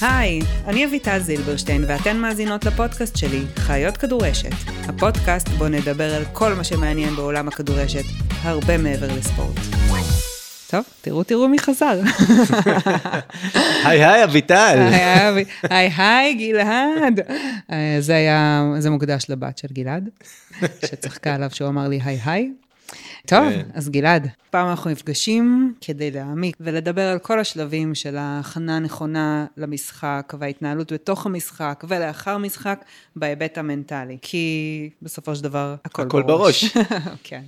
היי, אני אביטל זילברשטיין ואתן מאזינות לפודקאסט שלי, חיות כדורשת. הפודקאסט בו נדבר על כל מה שמעניין בעולם הכדורשת, הרבה מעבר לספורט. טוב, תראו, תראו מי חזר. היי היי אביטל. היי היי, גלעד. אה, זה היה, זה מוקדש לבת של גלעד, שצחקה עליו שהוא אמר לי היי היי. טוב, כן. אז גלעד, פעם אנחנו נפגשים כדי להעמיק ולדבר על כל השלבים של ההכנה הנכונה למשחק וההתנהלות בתוך המשחק ולאחר משחק בהיבט המנטלי. כי בסופו של דבר, הכל, הכל בראש. כן.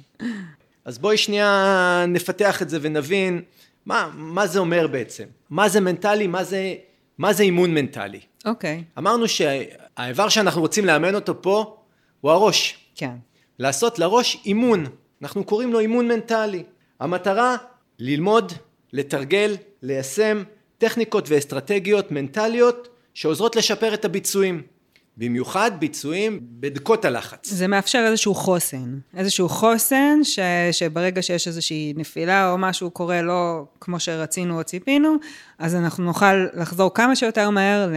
אז בואי שנייה נפתח את זה ונבין מה, מה זה אומר בעצם. מה זה מנטלי, מה זה, מה זה אימון מנטלי. אוקיי, אמרנו שהאיבר שאנחנו רוצים לאמן אותו פה הוא הראש. כן. לעשות לראש אימון. אנחנו קוראים לו אימון מנטלי. המטרה, ללמוד, לתרגל, ליישם טכניקות ואסטרטגיות מנטליות שעוזרות לשפר את הביצועים. במיוחד ביצועים בדקות הלחץ. זה מאפשר איזשהו חוסן. איזשהו חוסן ש, שברגע שיש איזושהי נפילה או משהו קורה לא כמו שרצינו או ציפינו, אז אנחנו נוכל לחזור כמה שיותר מהר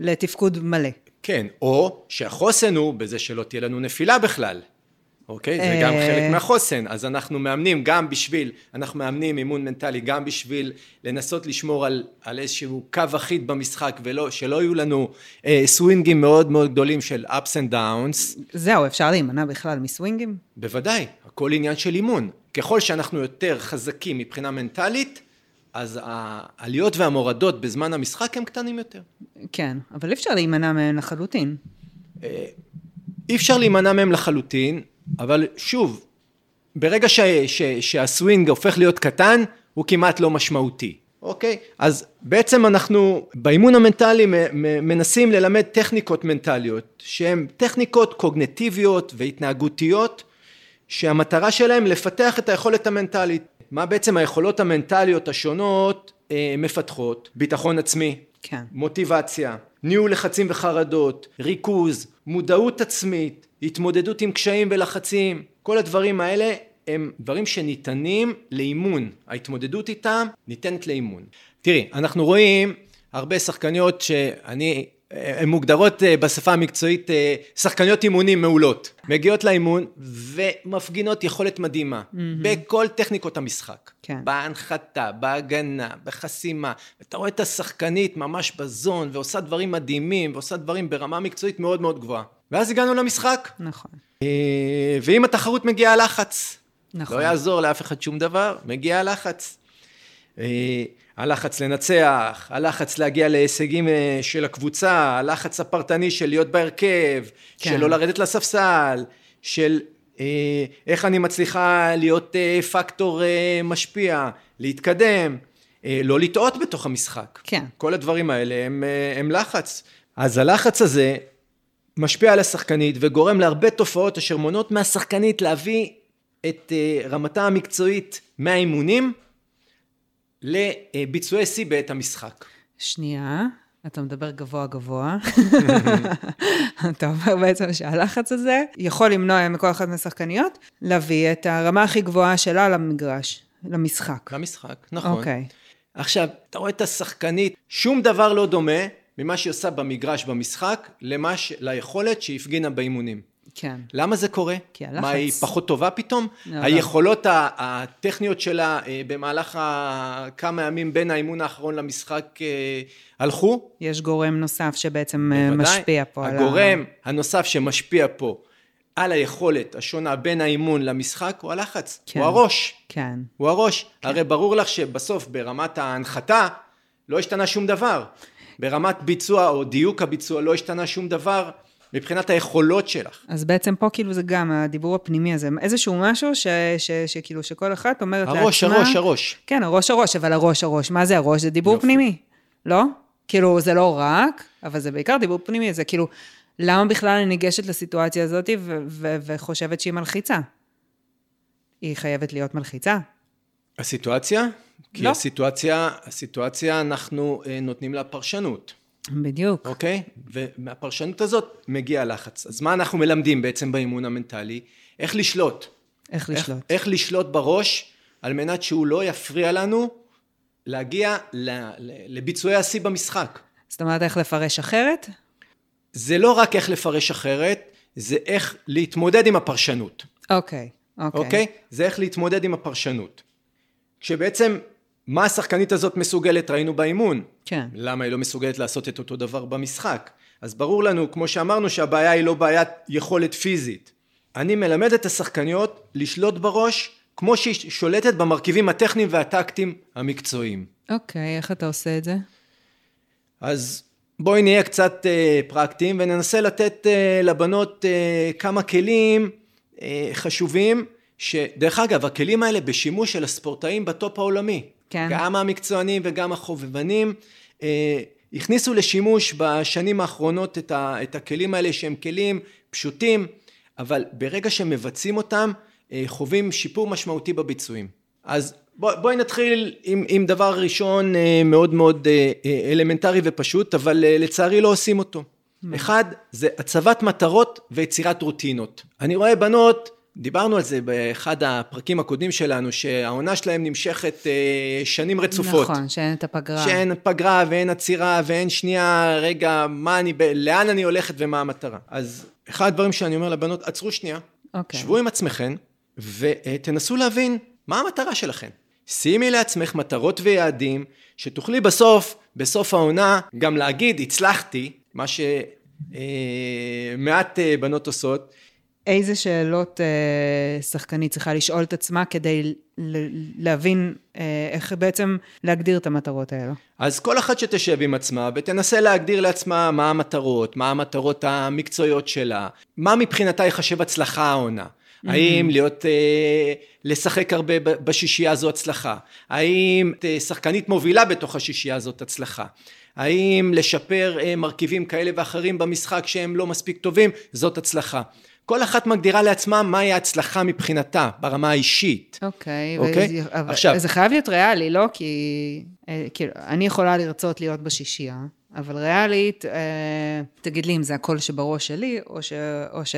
לתפקוד מלא. כן, או שהחוסן הוא בזה שלא תהיה לנו נפילה בכלל. אוקיי? זה גם אה. חלק מהחוסן. אז אנחנו מאמנים גם בשביל, אנחנו מאמנים אימון מנטלי גם בשביל לנסות לשמור על, על איזשהו קו אחיד במשחק, ולא, שלא יהיו לנו אה, סווינגים מאוד מאוד גדולים של ups and downs. זהו, אפשר להימנע בכלל מסווינגים? בוודאי, הכל עניין של אימון. ככל שאנחנו יותר חזקים מבחינה מנטלית, אז העליות והמורדות בזמן המשחק הם קטנים יותר. כן, אבל אי אפשר להימנע מהם לחלוטין. אי אפשר להימנע מהם לחלוטין, אבל שוב, ברגע ש, ש, שהסווינג הופך להיות קטן, הוא כמעט לא משמעותי, אוקיי? אז בעצם אנחנו באימון המנטלי מנסים ללמד טכניקות מנטליות, שהן טכניקות קוגנטיביות והתנהגותיות, שהמטרה שלהן לפתח את היכולת המנטלית. מה בעצם היכולות המנטליות השונות אה, מפתחות? ביטחון עצמי, כן. מוטיבציה, ניהול לחצים וחרדות, ריכוז, מודעות עצמית, התמודדות עם קשיים ולחצים, כל הדברים האלה הם דברים שניתנים לאימון, ההתמודדות איתם ניתנת לאימון. תראי, אנחנו רואים הרבה שחקניות שאני, הן מוגדרות אה, בשפה המקצועית אה, שחקניות אימונים מעולות. מגיעות לאימון ומפגינות יכולת מדהימה בכל טכניקות המשחק. כן. בהנחתה, בהגנה, בחסימה. אתה רואה את השחקנית ממש בזון ועושה דברים מדהימים ועושה דברים ברמה מקצועית מאוד מאוד גבוהה. ואז הגענו למשחק. נכון. אה, ועם התחרות מגיע הלחץ. נכון. לא יעזור לאף אחד שום דבר, מגיע הלחץ. הלחץ לנצח, הלחץ להגיע להישגים אה, של הקבוצה, הלחץ הפרטני של להיות בהרכב, כן. של לא לרדת לספסל, של אה, איך אני מצליחה להיות אה, פקטור אה, משפיע, להתקדם, אה, לא לטעות בתוך המשחק. כן. כל הדברים האלה הם, אה, הם לחץ. אז הלחץ הזה משפיע על השחקנית וגורם להרבה תופעות אשר מונעות מהשחקנית להביא את אה, רמתה המקצועית מהאימונים לביצועי שיא בעת המשחק. שנייה, אתה מדבר גבוה גבוה. אתה אומר בעצם שהלחץ הזה יכול למנוע מכל אחת מהשחקניות להביא את הרמה הכי גבוהה שלה למגרש, למשחק. למשחק, נכון. אוקיי. עכשיו, אתה רואה את השחקנית, שום דבר לא דומה ממה שהיא עושה במגרש במשחק, למה ש... ליכולת שהיא הפגינה באימונים. כן. למה זה קורה? כי הלחץ- מה, היא פחות טובה פתאום? לא, לא. היכולות ה- הטכניות שלה אה, במהלך כמה ימים בין האימון האחרון למשחק אה, הלכו? יש גורם נוסף שבעצם אה, בוודאי. משפיע פה על ה... הגורם הנוסף שמשפיע פה על היכולת השונה בין האימון למשחק הוא הלחץ, כן. הוא הראש. כן. הוא הראש. הרי ברור לך שבסוף ברמת ההנחתה לא השתנה שום דבר. ברמת ביצוע או דיוק הביצוע לא השתנה שום דבר מבחינת היכולות שלך. אז בעצם פה כאילו זה גם הדיבור הפנימי הזה, איזשהו משהו ש, ש, שכאילו שכל אחת אומרת הראש, לעצמה... הראש, הראש. כן, הראש הראש, אבל הראש הראש, מה זה הראש? זה דיבור יופי. פנימי, לא? כאילו, זה לא רק, אבל זה בעיקר דיבור פנימי, זה כאילו, למה בכלל אני ניגשת לסיטואציה הזאת ו- ו- וחושבת שהיא מלחיצה? היא חייבת להיות מלחיצה? הסיטואציה? כי לא. הסיטואציה, הסיטואציה אנחנו אה, נותנים לה פרשנות, בדיוק. אוקיי? ומהפרשנות הזאת מגיע לחץ. אז מה אנחנו מלמדים בעצם באימון המנטלי? איך לשלוט. איך לשלוט? איך, איך לשלוט בראש על מנת שהוא לא יפריע לנו להגיע לביצועי השיא במשחק. זאת אומרת, איך לפרש אחרת? זה לא רק איך לפרש אחרת, זה איך להתמודד עם הפרשנות. אוקיי, אוקיי. אוקיי? זה איך להתמודד עם הפרשנות. כשבעצם, מה השחקנית הזאת מסוגלת ראינו באימון. כן. למה היא לא מסוגלת לעשות את אותו דבר במשחק. אז ברור לנו, כמו שאמרנו, שהבעיה היא לא בעיית יכולת פיזית. אני מלמד את השחקניות לשלוט בראש כמו שהיא שולטת במרכיבים הטכניים והטקטיים המקצועיים. אוקיי, איך אתה עושה את זה? אז בואי נהיה קצת אה, פרקטיים וננסה לתת אה, לבנות אה, כמה כלים אה, חשובים, שדרך אגב, הכלים האלה בשימוש של הספורטאים בטופ העולמי. כן. גם המקצוענים וגם החובבנים. אה, הכניסו לשימוש בשנים האחרונות את, ה, את הכלים האלה שהם כלים פשוטים, אבל ברגע שהם מבצעים אותם, אה, חווים שיפור משמעותי בביצועים. אז בוא, בואי נתחיל עם, עם דבר ראשון אה, מאוד מאוד אלמנטרי ופשוט, אבל לצערי לא עושים אותו. אחד, זה הצבת מטרות ויצירת רוטינות. אני רואה בנות, דיברנו על זה באחד הפרקים הקודמים שלנו, שהעונה שלהם נמשכת שנים רצופות. נכון, שאין את הפגרה. שאין פגרה ואין עצירה ואין שנייה, רגע, מה אני, לאן אני הולכת ומה המטרה. אז אחד הדברים שאני אומר לבנות, עצרו שנייה, אוקיי. שבו עם עצמכן, ותנסו להבין מה המטרה שלכן. שימי לעצמך מטרות ויעדים, שתוכלי בסוף, בסוף העונה, גם להגיד, הצלחתי, מה שמעט אה, בנות עושות. איזה שאלות אה, שחקנית צריכה לשאול את עצמה כדי להבין אה, איך בעצם להגדיר את המטרות האלו? אז כל אחת שתשב עם עצמה ותנסה להגדיר לעצמה מה המטרות, מה המטרות המקצועיות שלה, מה מבחינתה ייחשב הצלחה העונה. Mm-hmm. האם להיות, אה, לשחק הרבה בשישייה זו הצלחה? האם אה, שחקנית מובילה בתוך השישייה הזאת הצלחה? האם לשפר אה, מרכיבים כאלה ואחרים במשחק שהם לא מספיק טובים? זאת הצלחה. כל אחת מגדירה לעצמה מהי ההצלחה מבחינתה, ברמה האישית. אוקיי, okay, אוקיי? Okay? אבל עכשיו... זה חייב להיות ריאלי, לא? כי כאילו, אני יכולה לרצות להיות בשישייה, אבל ריאלית, תגיד לי אם זה הקול שבראש שלי, או, ש, או ש,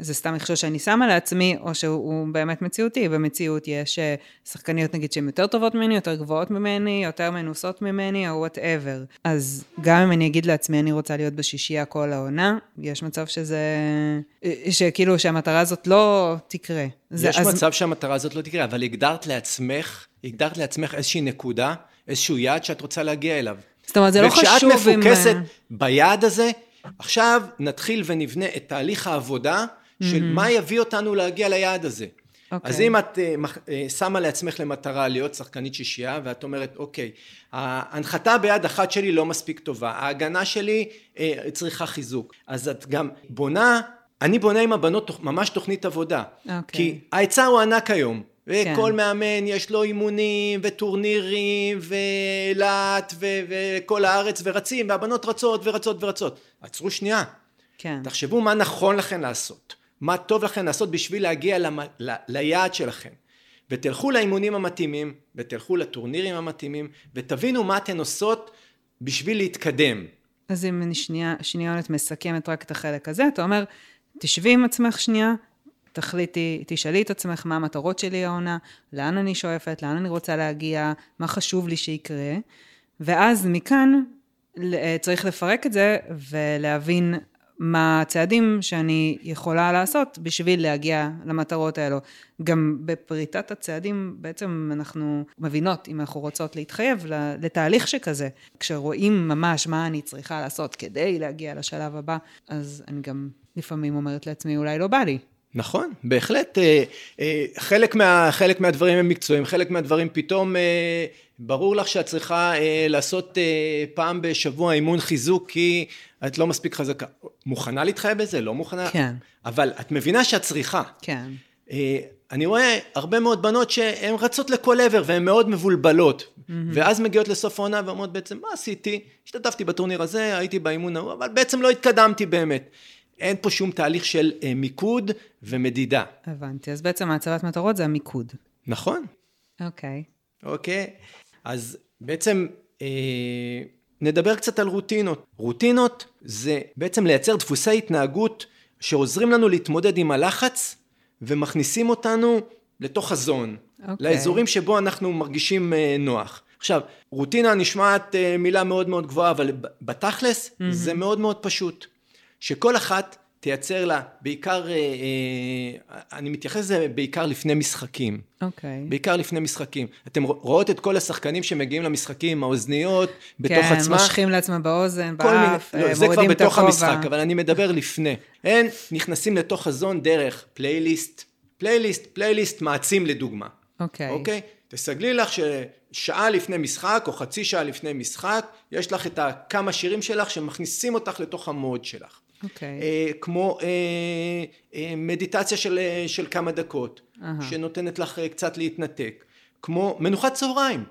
זה סתם מכשול שאני שמה לעצמי, או שהוא באמת מציאותי. במציאות יש אה, שחקניות נגיד שהן יותר טובות ממני, יותר גבוהות ממני, יותר מנוסות ממני, או וואטאבר. אז גם אם אני אגיד לעצמי, אני רוצה להיות בשישייה כל העונה, יש מצב שזה... אה, שכאילו שהמטרה הזאת לא תקרה. יש זה, מצב אז... שהמטרה הזאת לא תקרה, אבל הגדרת לעצמך, הגדרת לעצמך איזושהי נקודה, איזשהו יעד שאת רוצה להגיע אליו. זאת אומרת, זה לא חשוב אם... וכשאת מפוקסת אה, ביעד הזה, עכשיו נתחיל ונבנה את תהליך העבודה של mm-hmm. מה יביא אותנו להגיע ליעד הזה. Okay. אוקיי. אז אם את uh, שמה לעצמך למטרה להיות שחקנית שישייה, ואת אומרת, אוקיי, ההנחתה ביד אחת שלי לא מספיק טובה, ההגנה שלי uh, צריכה חיזוק. אז את גם בונה, אני בונה עם הבנות ממש תוכנית עבודה. Okay. אוקיי. כי ההיצע הוא ענק היום. וכל כן. מאמן יש לו אימונים וטורנירים ואילת וכל הארץ ורצים והבנות רצות ורצות ורצות. עצרו שנייה. כן. תחשבו מה נכון לכם לעשות. מה טוב לכם לעשות בשביל להגיע למ... ל... ליעד שלכם. ותלכו לאימונים המתאימים, ותלכו לטורנירים המתאימים, ותבינו מה אתן עושות בשביל להתקדם. אז אם אני שנייה, שנייה מסכמת רק את החלק הזה, אתה אומר, תשבי עם עצמך שנייה, תחליטי, תשאלי את עצמך מה המטרות שלי העונה, לאן אני שואפת, לאן אני רוצה להגיע, מה חשוב לי שיקרה, ואז מכאן צריך לפרק את זה ולהבין מה הצעדים שאני יכולה לעשות בשביל להגיע למטרות האלו. גם בפריטת הצעדים בעצם אנחנו מבינות אם אנחנו רוצות להתחייב לתהליך שכזה. כשרואים ממש מה אני צריכה לעשות כדי להגיע לשלב הבא, אז אני גם לפעמים אומרת לעצמי, אולי לא בא לי. נכון, בהחלט. אה, אה, חלק, מה, חלק מהדברים הם מקצועיים, חלק מהדברים פתאום אה, ברור לך שאת צריכה לעשות פעם בשבוע אימון חיזוק כי את לא מספיק חזקה. מוכנה להתחייב בזה? לא מוכנה? כן. אבל את מבינה שאת צריכה. כן. אני רואה הרבה מאוד בנות שהן רצות לכל עבר והן מאוד מבולבלות. Mm-hmm. ואז מגיעות לסוף העונה ואומרות בעצם, מה עשיתי? השתתפתי בטורניר הזה, הייתי באימון ההוא, אבל בעצם לא התקדמתי באמת. אין פה שום תהליך של אה, מיקוד ומדידה. הבנתי, אז בעצם הצבת מטרות זה המיקוד. נכון. אוקיי. אוקיי, אז בעצם אה, נדבר קצת על רוטינות. רוטינות זה בעצם לייצר דפוסי התנהגות שעוזרים לנו להתמודד עם הלחץ ומכניסים אותנו לתוך הזון, אוקיי. לאזורים שבו אנחנו מרגישים אה, נוח. עכשיו, רוטינה נשמעת אה, מילה מאוד מאוד גבוהה, אבל בתכלס mm-hmm. זה מאוד מאוד פשוט. שכל אחת תייצר לה, בעיקר, אה, אה, אני מתייחס לזה בעיקר לפני משחקים. אוקיי. בעיקר לפני משחקים. אתם רואות את כל השחקנים שמגיעים למשחקים עם האוזניות, בתוך כן, עצמה. כן, מושכים לעצמם באוזן, כל מיני, באף, לא, אה, זה כבר מורידים את בתוך הכובע. המשחק, אבל אני מדבר לפני. הן נכנסים לתוך הזון דרך פלייליסט, פלייליסט, פלייליסט מעצים לדוגמה. אוקיי. אוקיי? תסגלי לך ששעה לפני משחק או חצי שעה לפני משחק, יש לך את הכמה שירים שלך שמכניסים אותך לתוך המוד שלך. אוקיי. אה, כמו אה, אה, מדיטציה של, של כמה דקות, אהה. שנותנת לך קצת להתנתק. כמו מנוחת צהריים.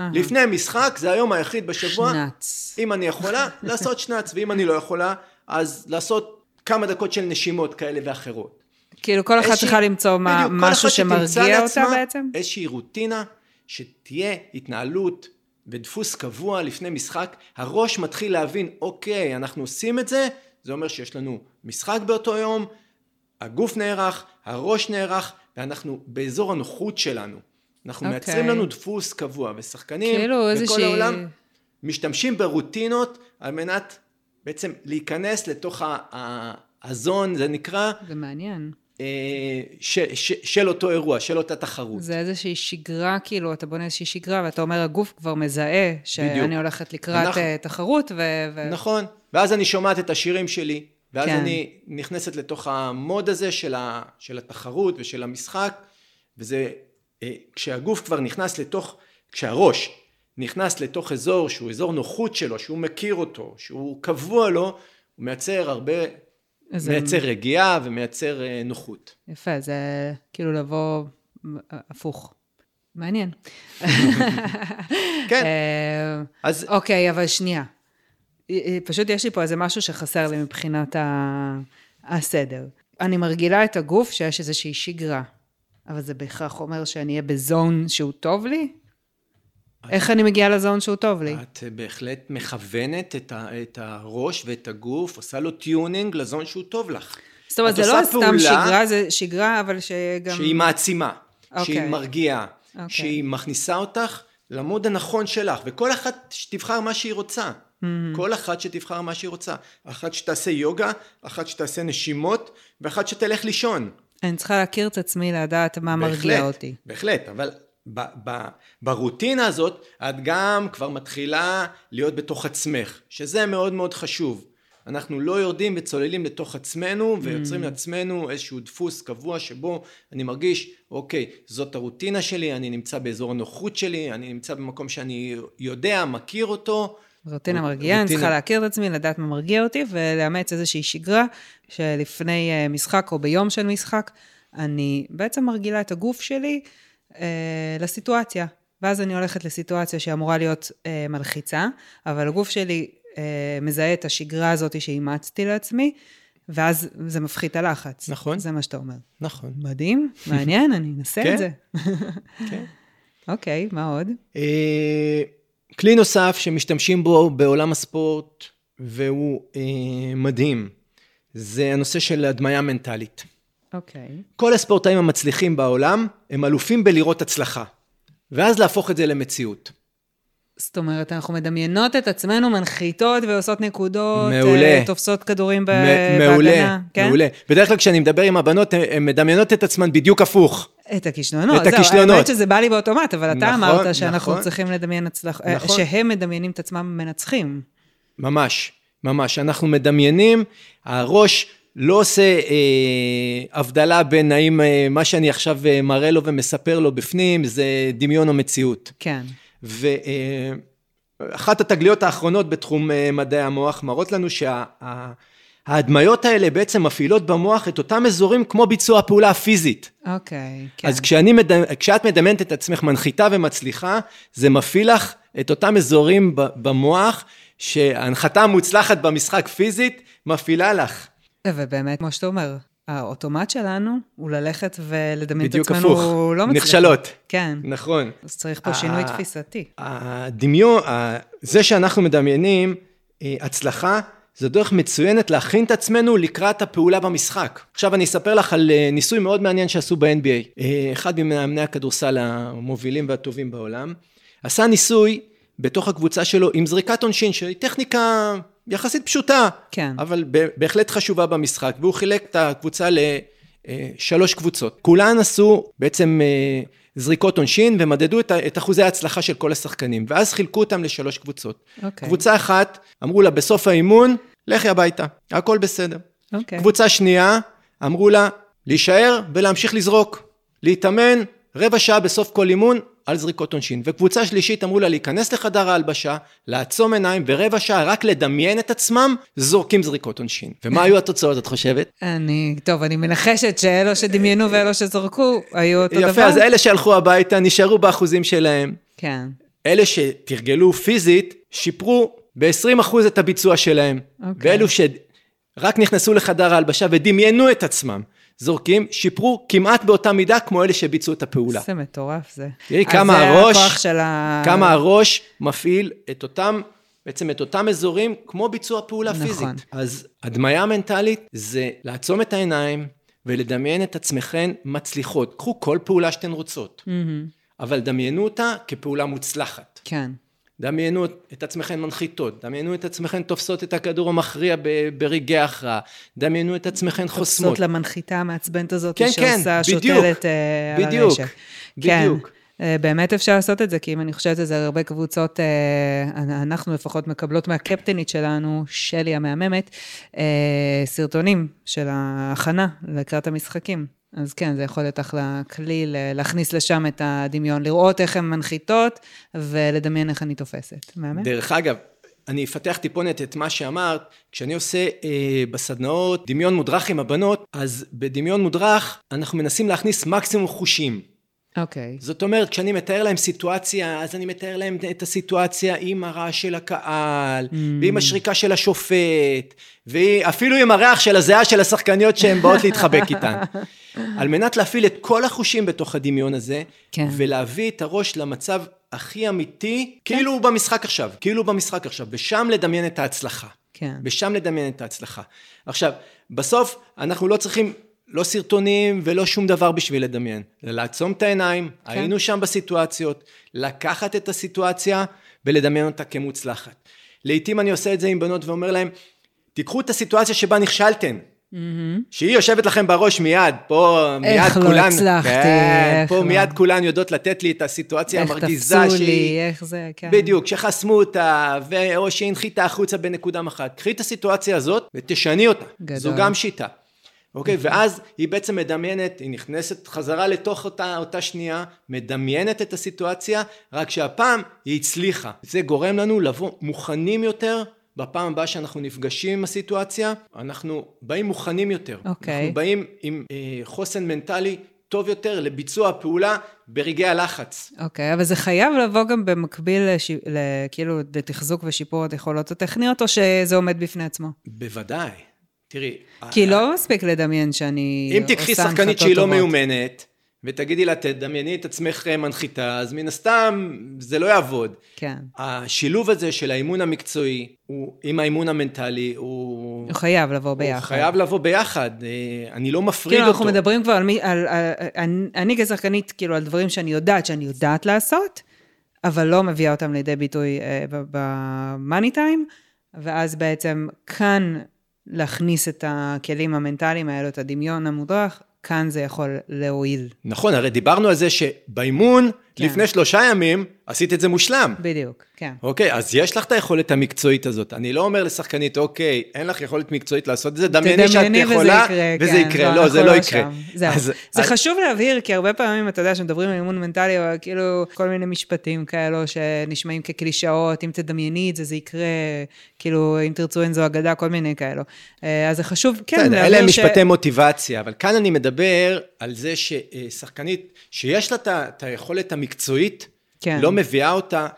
אהה. לפני משחק, זה היום היחיד בשבוע. שנץ. אם אני יכולה, לעשות שנץ, ואם אני לא יכולה, אז לעשות כמה דקות של נשימות כאלה ואחרות. כאילו כל אחת צריכה למצוא מה- בדיוק, משהו שמרגיע אותה בעצם? איזושהי רוטינה, שתהיה התנהלות ודפוס קבוע לפני משחק, הראש מתחיל להבין, אוקיי, אנחנו עושים את זה, זה אומר שיש לנו משחק באותו יום, הגוף נערך, הראש נערך, ואנחנו באזור הנוחות שלנו. אנחנו אוקיי. מייצרים לנו דפוס קבוע, ושחקנים כאילו בכל איזושהי- העולם משתמשים ברוטינות על מנת בעצם להיכנס לתוך ה- ה- הזון, זה נקרא, זה מעניין. אה, ש, ש, של אותו אירוע, של אותה תחרות. זה איזושהי שגרה, כאילו, אתה בונה איזושהי שגרה, ואתה אומר, הגוף כבר מזהה שאני בדיוק. הולכת לקראת אנחנו- אה, תחרות, ו... ו- נכון, ואז אני שומעת את השירים שלי, ואז כן. אני נכנסת לתוך המוד הזה של, ה, של התחרות ושל המשחק, וזה, אה, כשהגוף כבר נכנס לתוך, כשהראש נכנס לתוך אזור שהוא אזור נוחות שלו, שהוא מכיר אותו, שהוא קבוע לו, הוא מייצר הרבה, מייצר רגיעה ומייצר אה, נוחות. יפה, זה כאילו לבוא הפוך. מעניין. כן, אה, אז אוקיי, אבל שנייה. אה, אה, פשוט יש לי פה איזה משהו שחסר לי מבחינת ה... הסדר. אני מרגילה את הגוף שיש איזושהי שגרה, אבל זה בהכרח אומר שאני אהיה ב zone שהוא טוב לי? איך אני מגיעה ל zone שהוא טוב לי? את בהחלט מכוונת את, ה, את הראש ואת הגוף, עושה לו tuning ל zone שהוא טוב לך. זאת אומרת, את זה לא סתם שגרה, זה שגרה, אבל שגם... שהיא מעצימה, אוקיי. שהיא מרגיעה, אוקיי. שהיא מכניסה אותך למוד הנכון שלך, וכל אחת שתבחר מה שהיא רוצה. Mm-hmm. כל אחת שתבחר מה שהיא רוצה. אחת שתעשה יוגה, אחת שתעשה נשימות, ואחת שתלך לישון. אני צריכה להכיר את עצמי, לדעת מה מרגיע אותי. בהחלט, אבל ב, ב, ברוטינה הזאת, את גם כבר מתחילה להיות בתוך עצמך, שזה מאוד מאוד חשוב. אנחנו לא יורדים וצוללים לתוך עצמנו ויוצרים לעצמנו איזשהו דפוס קבוע שבו אני מרגיש, אוקיי, זאת הרוטינה שלי, אני נמצא באזור הנוחות שלי, אני נמצא במקום שאני יודע, מכיר אותו. רוטינה רוט- מרגיעה, אני. צריכה להכיר את עצמי, לדעת מה מרגיע אותי, ולאמץ איזושהי שגרה שלפני אה, משחק או ביום של משחק, אני בעצם מרגילה את הגוף שלי אה, לסיטואציה. ואז אני הולכת לסיטואציה שאמורה להיות אה, מלחיצה, אבל הגוף שלי אה, מזהה את השגרה הזאת שאימצתי לעצמי, ואז זה מפחית הלחץ. נכון. זה מה שאתה אומר. נכון. מדהים, מעניין, אני אנסה כן. את זה. כן. אוקיי, מה עוד? כלי נוסף שמשתמשים בו בעולם הספורט, והוא אה, מדהים, זה הנושא של הדמיה מנטלית. אוקיי. כל הספורטאים המצליחים בעולם, הם אלופים בלראות הצלחה, ואז להפוך את זה למציאות. זאת אומרת, אנחנו מדמיינות את עצמנו, מנחיתות ועושות נקודות, מעולה. אה, תופסות כדורים ב- מעולה, בהגנה, כן? מעולה. בדרך כלל כשאני מדבר עם הבנות, הן- מדמיינות את עצמן בדיוק הפוך. את הכישלונות, את הכישלונות. האמת שזה בא לי באוטומט, אבל אתה נכון, אמרת שאנחנו נכון. צריכים לדמיין הצלחה, נכון. שהם מדמיינים את עצמם מנצחים. ממש, ממש. אנחנו מדמיינים, הראש לא עושה אה, הבדלה בין האם אה, מה שאני עכשיו אה, מראה לו ומספר לו בפנים, זה דמיון או מציאות. כן. ואחת התגליות האחרונות בתחום אה, מדעי המוח מראות לנו שההדמיות האלה בעצם מפעילות במוח את אותם אזורים כמו ביצוע הפעולה הפיזית. אוקיי, כן. אז כשאני מדמ... כשאת מדמיינת את עצמך מנחיתה ומצליחה, זה מפעיל לך את אותם אזורים במוח שההנחתה המוצלחת במשחק פיזית מפעילה לך. ובאמת, כמו שאתה אומר, האוטומט שלנו הוא ללכת ולדמיין את בדיוק עצמנו הפוך. לא מצליחים. נכשלות. כן. נכון. אז צריך פה שינוי ה- תפיסתי. הדמיון, זה שאנחנו מדמיינים אה, הצלחה, זו דרך מצוינת להכין את עצמנו לקראת הפעולה במשחק. עכשיו אני אספר לך על אה, ניסוי מאוד מעניין שעשו ב-NBA. אה, אחד ממאמני הכדורסל המובילים והטובים בעולם, עשה ניסוי בתוך הקבוצה שלו עם זריקת עונשין, שהיא טכניקה יחסית פשוטה, כן. אבל בהחלט חשובה במשחק, והוא חילק את הקבוצה לשלוש קבוצות. כולן עשו בעצם אה, זריקות עונשין ומדדו את אחוזי ההצלחה של כל השחקנים, ואז חילקו אותם לשלוש קבוצות. אוקיי. קבוצה אחת, אמרו לה בסוף האימון, לכי הביתה, הכל בסדר. אוקיי. קבוצה שנייה, אמרו לה להישאר ולהמשיך לזרוק, להתאמן רבע שעה בסוף כל אימון על זריקות עונשין. וקבוצה שלישית אמרו לה להיכנס לחדר ההלבשה, לעצום עיניים ורבע שעה רק לדמיין את עצמם, זורקים זריקות עונשין. ומה היו התוצאות, את חושבת? אני, טוב, אני מנחשת שאלו שדמיינו ואלו שזרקו היו אותו יפה, דבר. יפה, אז אלה שהלכו הביתה נשארו באחוזים שלהם. כן. אלה שתרגלו פיזית, שיפרו ב-20% את הביצוע שלהם. אוקיי. ואלו שרק נכנסו לחדר ההלבשה ודמיינו את עצמם. זורקים, שיפרו כמעט באותה מידה כמו אלה שביצעו את הפעולה. זה מטורף זה. תראי כמה הראש, ה... כמה הראש מפעיל את אותם, בעצם את אותם אזורים כמו ביצוע פעולה נכון. פיזית. אז הדמיה מנטלית זה לעצום את העיניים ולדמיין את עצמכן מצליחות. קחו כל פעולה שאתן רוצות, אבל דמיינו אותה כפעולה מוצלחת. כן. דמיינו את עצמכן מנחיתות, דמיינו את עצמכן תופסות את הכדור המכריע ברגעי הכרעה, דמיינו את עצמכן חוסמות. תופסות למנחיתה המעצבנת הזאת, כן, כן, שעושה, בדיוק, שותלת אה, על בדיוק, הרשת. בדיוק. כן, אה, באמת אפשר לעשות את זה, כי אם אני חושבת על זה, הרבה קבוצות, אה, אנחנו לפחות מקבלות מהקפטנית שלנו, שלי המהממת, סרטונים של ההכנה לקראת המשחקים. אז כן, זה יכול להיות אחלה כלי להכניס לשם את הדמיון, לראות איך הן מנחיתות ולדמיין איך אני תופסת. מהמם? דרך אגב, אני אפתח טיפונת את מה שאמרת, כשאני עושה אה, בסדנאות דמיון מודרך עם הבנות, אז בדמיון מודרך אנחנו מנסים להכניס מקסימום חושים. אוקיי. זאת אומרת, כשאני מתאר להם סיטואציה, אז אני מתאר להם את הסיטואציה עם הרעש של הקהל, mm. ועם השריקה של השופט, ואפילו עם הריח של הזיעה של השחקניות שהן באות להתחבק איתן. על מנת להפעיל את כל החושים בתוך הדמיון הזה, כן. ולהביא את הראש למצב הכי אמיתי, כאילו הוא במשחק עכשיו, כאילו הוא במשחק עכשיו, ושם לדמיין את ההצלחה. כן. ושם לדמיין את ההצלחה. עכשיו, בסוף אנחנו לא צריכים לא סרטונים ולא שום דבר בשביל לדמיין. זה לעצום את העיניים, כן. היינו שם בסיטואציות, לקחת את הסיטואציה ולדמיין אותה כמוצלחת. לעתים אני עושה את זה עם בנות ואומר להן, תיקחו את הסיטואציה שבה נכשלתן. Mm-hmm. שהיא יושבת לכם בראש מיד, פה מיד איך לא כולן, הצלחתי, כן, איך פה לא. מיד כולן יודעות לתת לי את הסיטואציה איך המרגיזה תפסו שהיא... לי, איך זה, כן. בדיוק, שחסמו אותה, ו- או שהנחיתה החוצה בנקודה אחת. קחי את הסיטואציה הזאת ותשני אותה. גדול. זו גם שיטה. אוקיי? ואז היא בעצם מדמיינת, היא נכנסת חזרה לתוך אותה, אותה שנייה, מדמיינת את הסיטואציה, רק שהפעם היא הצליחה. זה גורם לנו לבוא מוכנים יותר. בפעם הבאה שאנחנו נפגשים עם הסיטואציה, אנחנו באים מוכנים יותר. אוקיי. אנחנו באים עם אה, חוסן מנטלי טוב יותר לביצוע הפעולה ברגעי הלחץ. אוקיי, אבל זה חייב לבוא גם במקביל, לש... כאילו, לתחזוק ושיפור היכולות הטכניות, או שזה עומד בפני עצמו? בוודאי. תראי, כי לא מספיק לדמיין שאני אם תקחי עושה שחקנית הנחתות שהיא לא טובות. מיומנת, ותגידי לה, תדמייני את עצמך מנחיתה, אז מן הסתם זה לא יעבוד. כן. השילוב הזה של האימון המקצועי, הוא, עם האימון המנטלי, הוא... הוא חייב לבוא הוא ביחד. חייב לבוא ביחד, אה, אני לא מפריד כאילו, אותו. אנחנו מדברים כבר על מי... על, על, אני, אני כשחקנית, כאילו, על דברים שאני יודעת שאני יודעת לעשות, אבל לא מביאה אותם לידי ביטוי אה, במאני טיים, ואז בעצם כאן להכניס את הכלים המנטליים האלו, את הדמיון המודרך, כאן זה יכול להועיל. נכון, הרי דיברנו על זה שבאימון, כן. לפני שלושה ימים, עשית את זה מושלם. בדיוק, כן. אוקיי, אז יש לך את היכולת המקצועית הזאת. אני לא אומר לשחקנית, אוקיי, אין לך יכולת מקצועית לעשות את זה, דמייני שאת תדמייני וזה יכולה, יקרה, וזה כן, יקרה. לא, אנחנו זה לא יקרה. שם. זהו. אז- זה אז- חשוב להבהיר, כי הרבה פעמים, אתה יודע, כשמדברים על אימון מנטלי, או כאילו כל מיני משפטים כאלו שנשמעים כקלישאות, אם תדמייני את זה, זה יקרה, כאילו, אם תרצו אין זו אגדה, כל מיני כאלו. אה, אז זה חשוב, כן, להבהיר אלה ש- משפטי מוטיבציה, אבל כאן אני מדבר על זה ששחקנית, שיש לה את את היכולת המקצועית, כן. לא מביאה אותה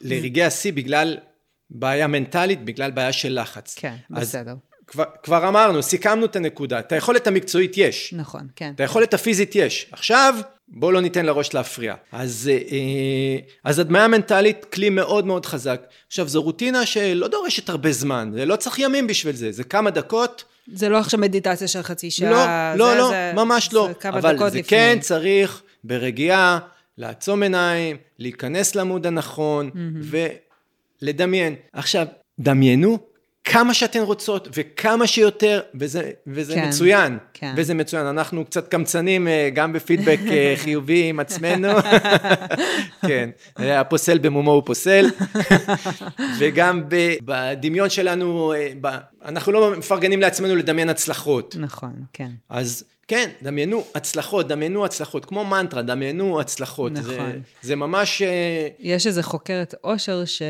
לרגעי השיא בגלל בעיה מנטלית, בגלל בעיה של לחץ. כן, אז בסדר. כבר, כבר אמרנו, סיכמנו את הנקודה. את היכולת המקצועית יש, נכון, כן. את היכולת הפיזית יש. עכשיו, בואו לא ניתן לראש להפריע. אז, אה, אז הדמיה מנטלית, כלי מאוד מאוד חזק. עכשיו, זו רוטינה שלא דורשת הרבה זמן, זה לא צריך ימים בשביל זה, זה כמה דקות. זה לא עכשיו מדיטציה של חצי שעה. לא, לא, זה- לא, זה- ממש לא. זה כמה אבל דקות זה לפני. כן צריך ברגיעה לעצום עיניים, להיכנס לעמוד הנכון ולדמיין. עכשיו, דמיינו כמה שאתן רוצות וכמה שיותר, וזה, וזה כן, מצוין. כן. וזה מצוין. אנחנו קצת קמצנים אה, גם בפידבק אה, חיובי עם עצמנו. כן, הפוסל במומו הוא פוסל. וגם בדמיון שלנו, אה, אנחנו לא מפרגנים לעצמנו לדמיין הצלחות. נכון, כן. אז כן, דמיינו הצלחות, דמיינו הצלחות, כמו מנטרה, דמיינו הצלחות. נכון. זה, זה ממש... אה, יש איזה חוקרת אושר ש...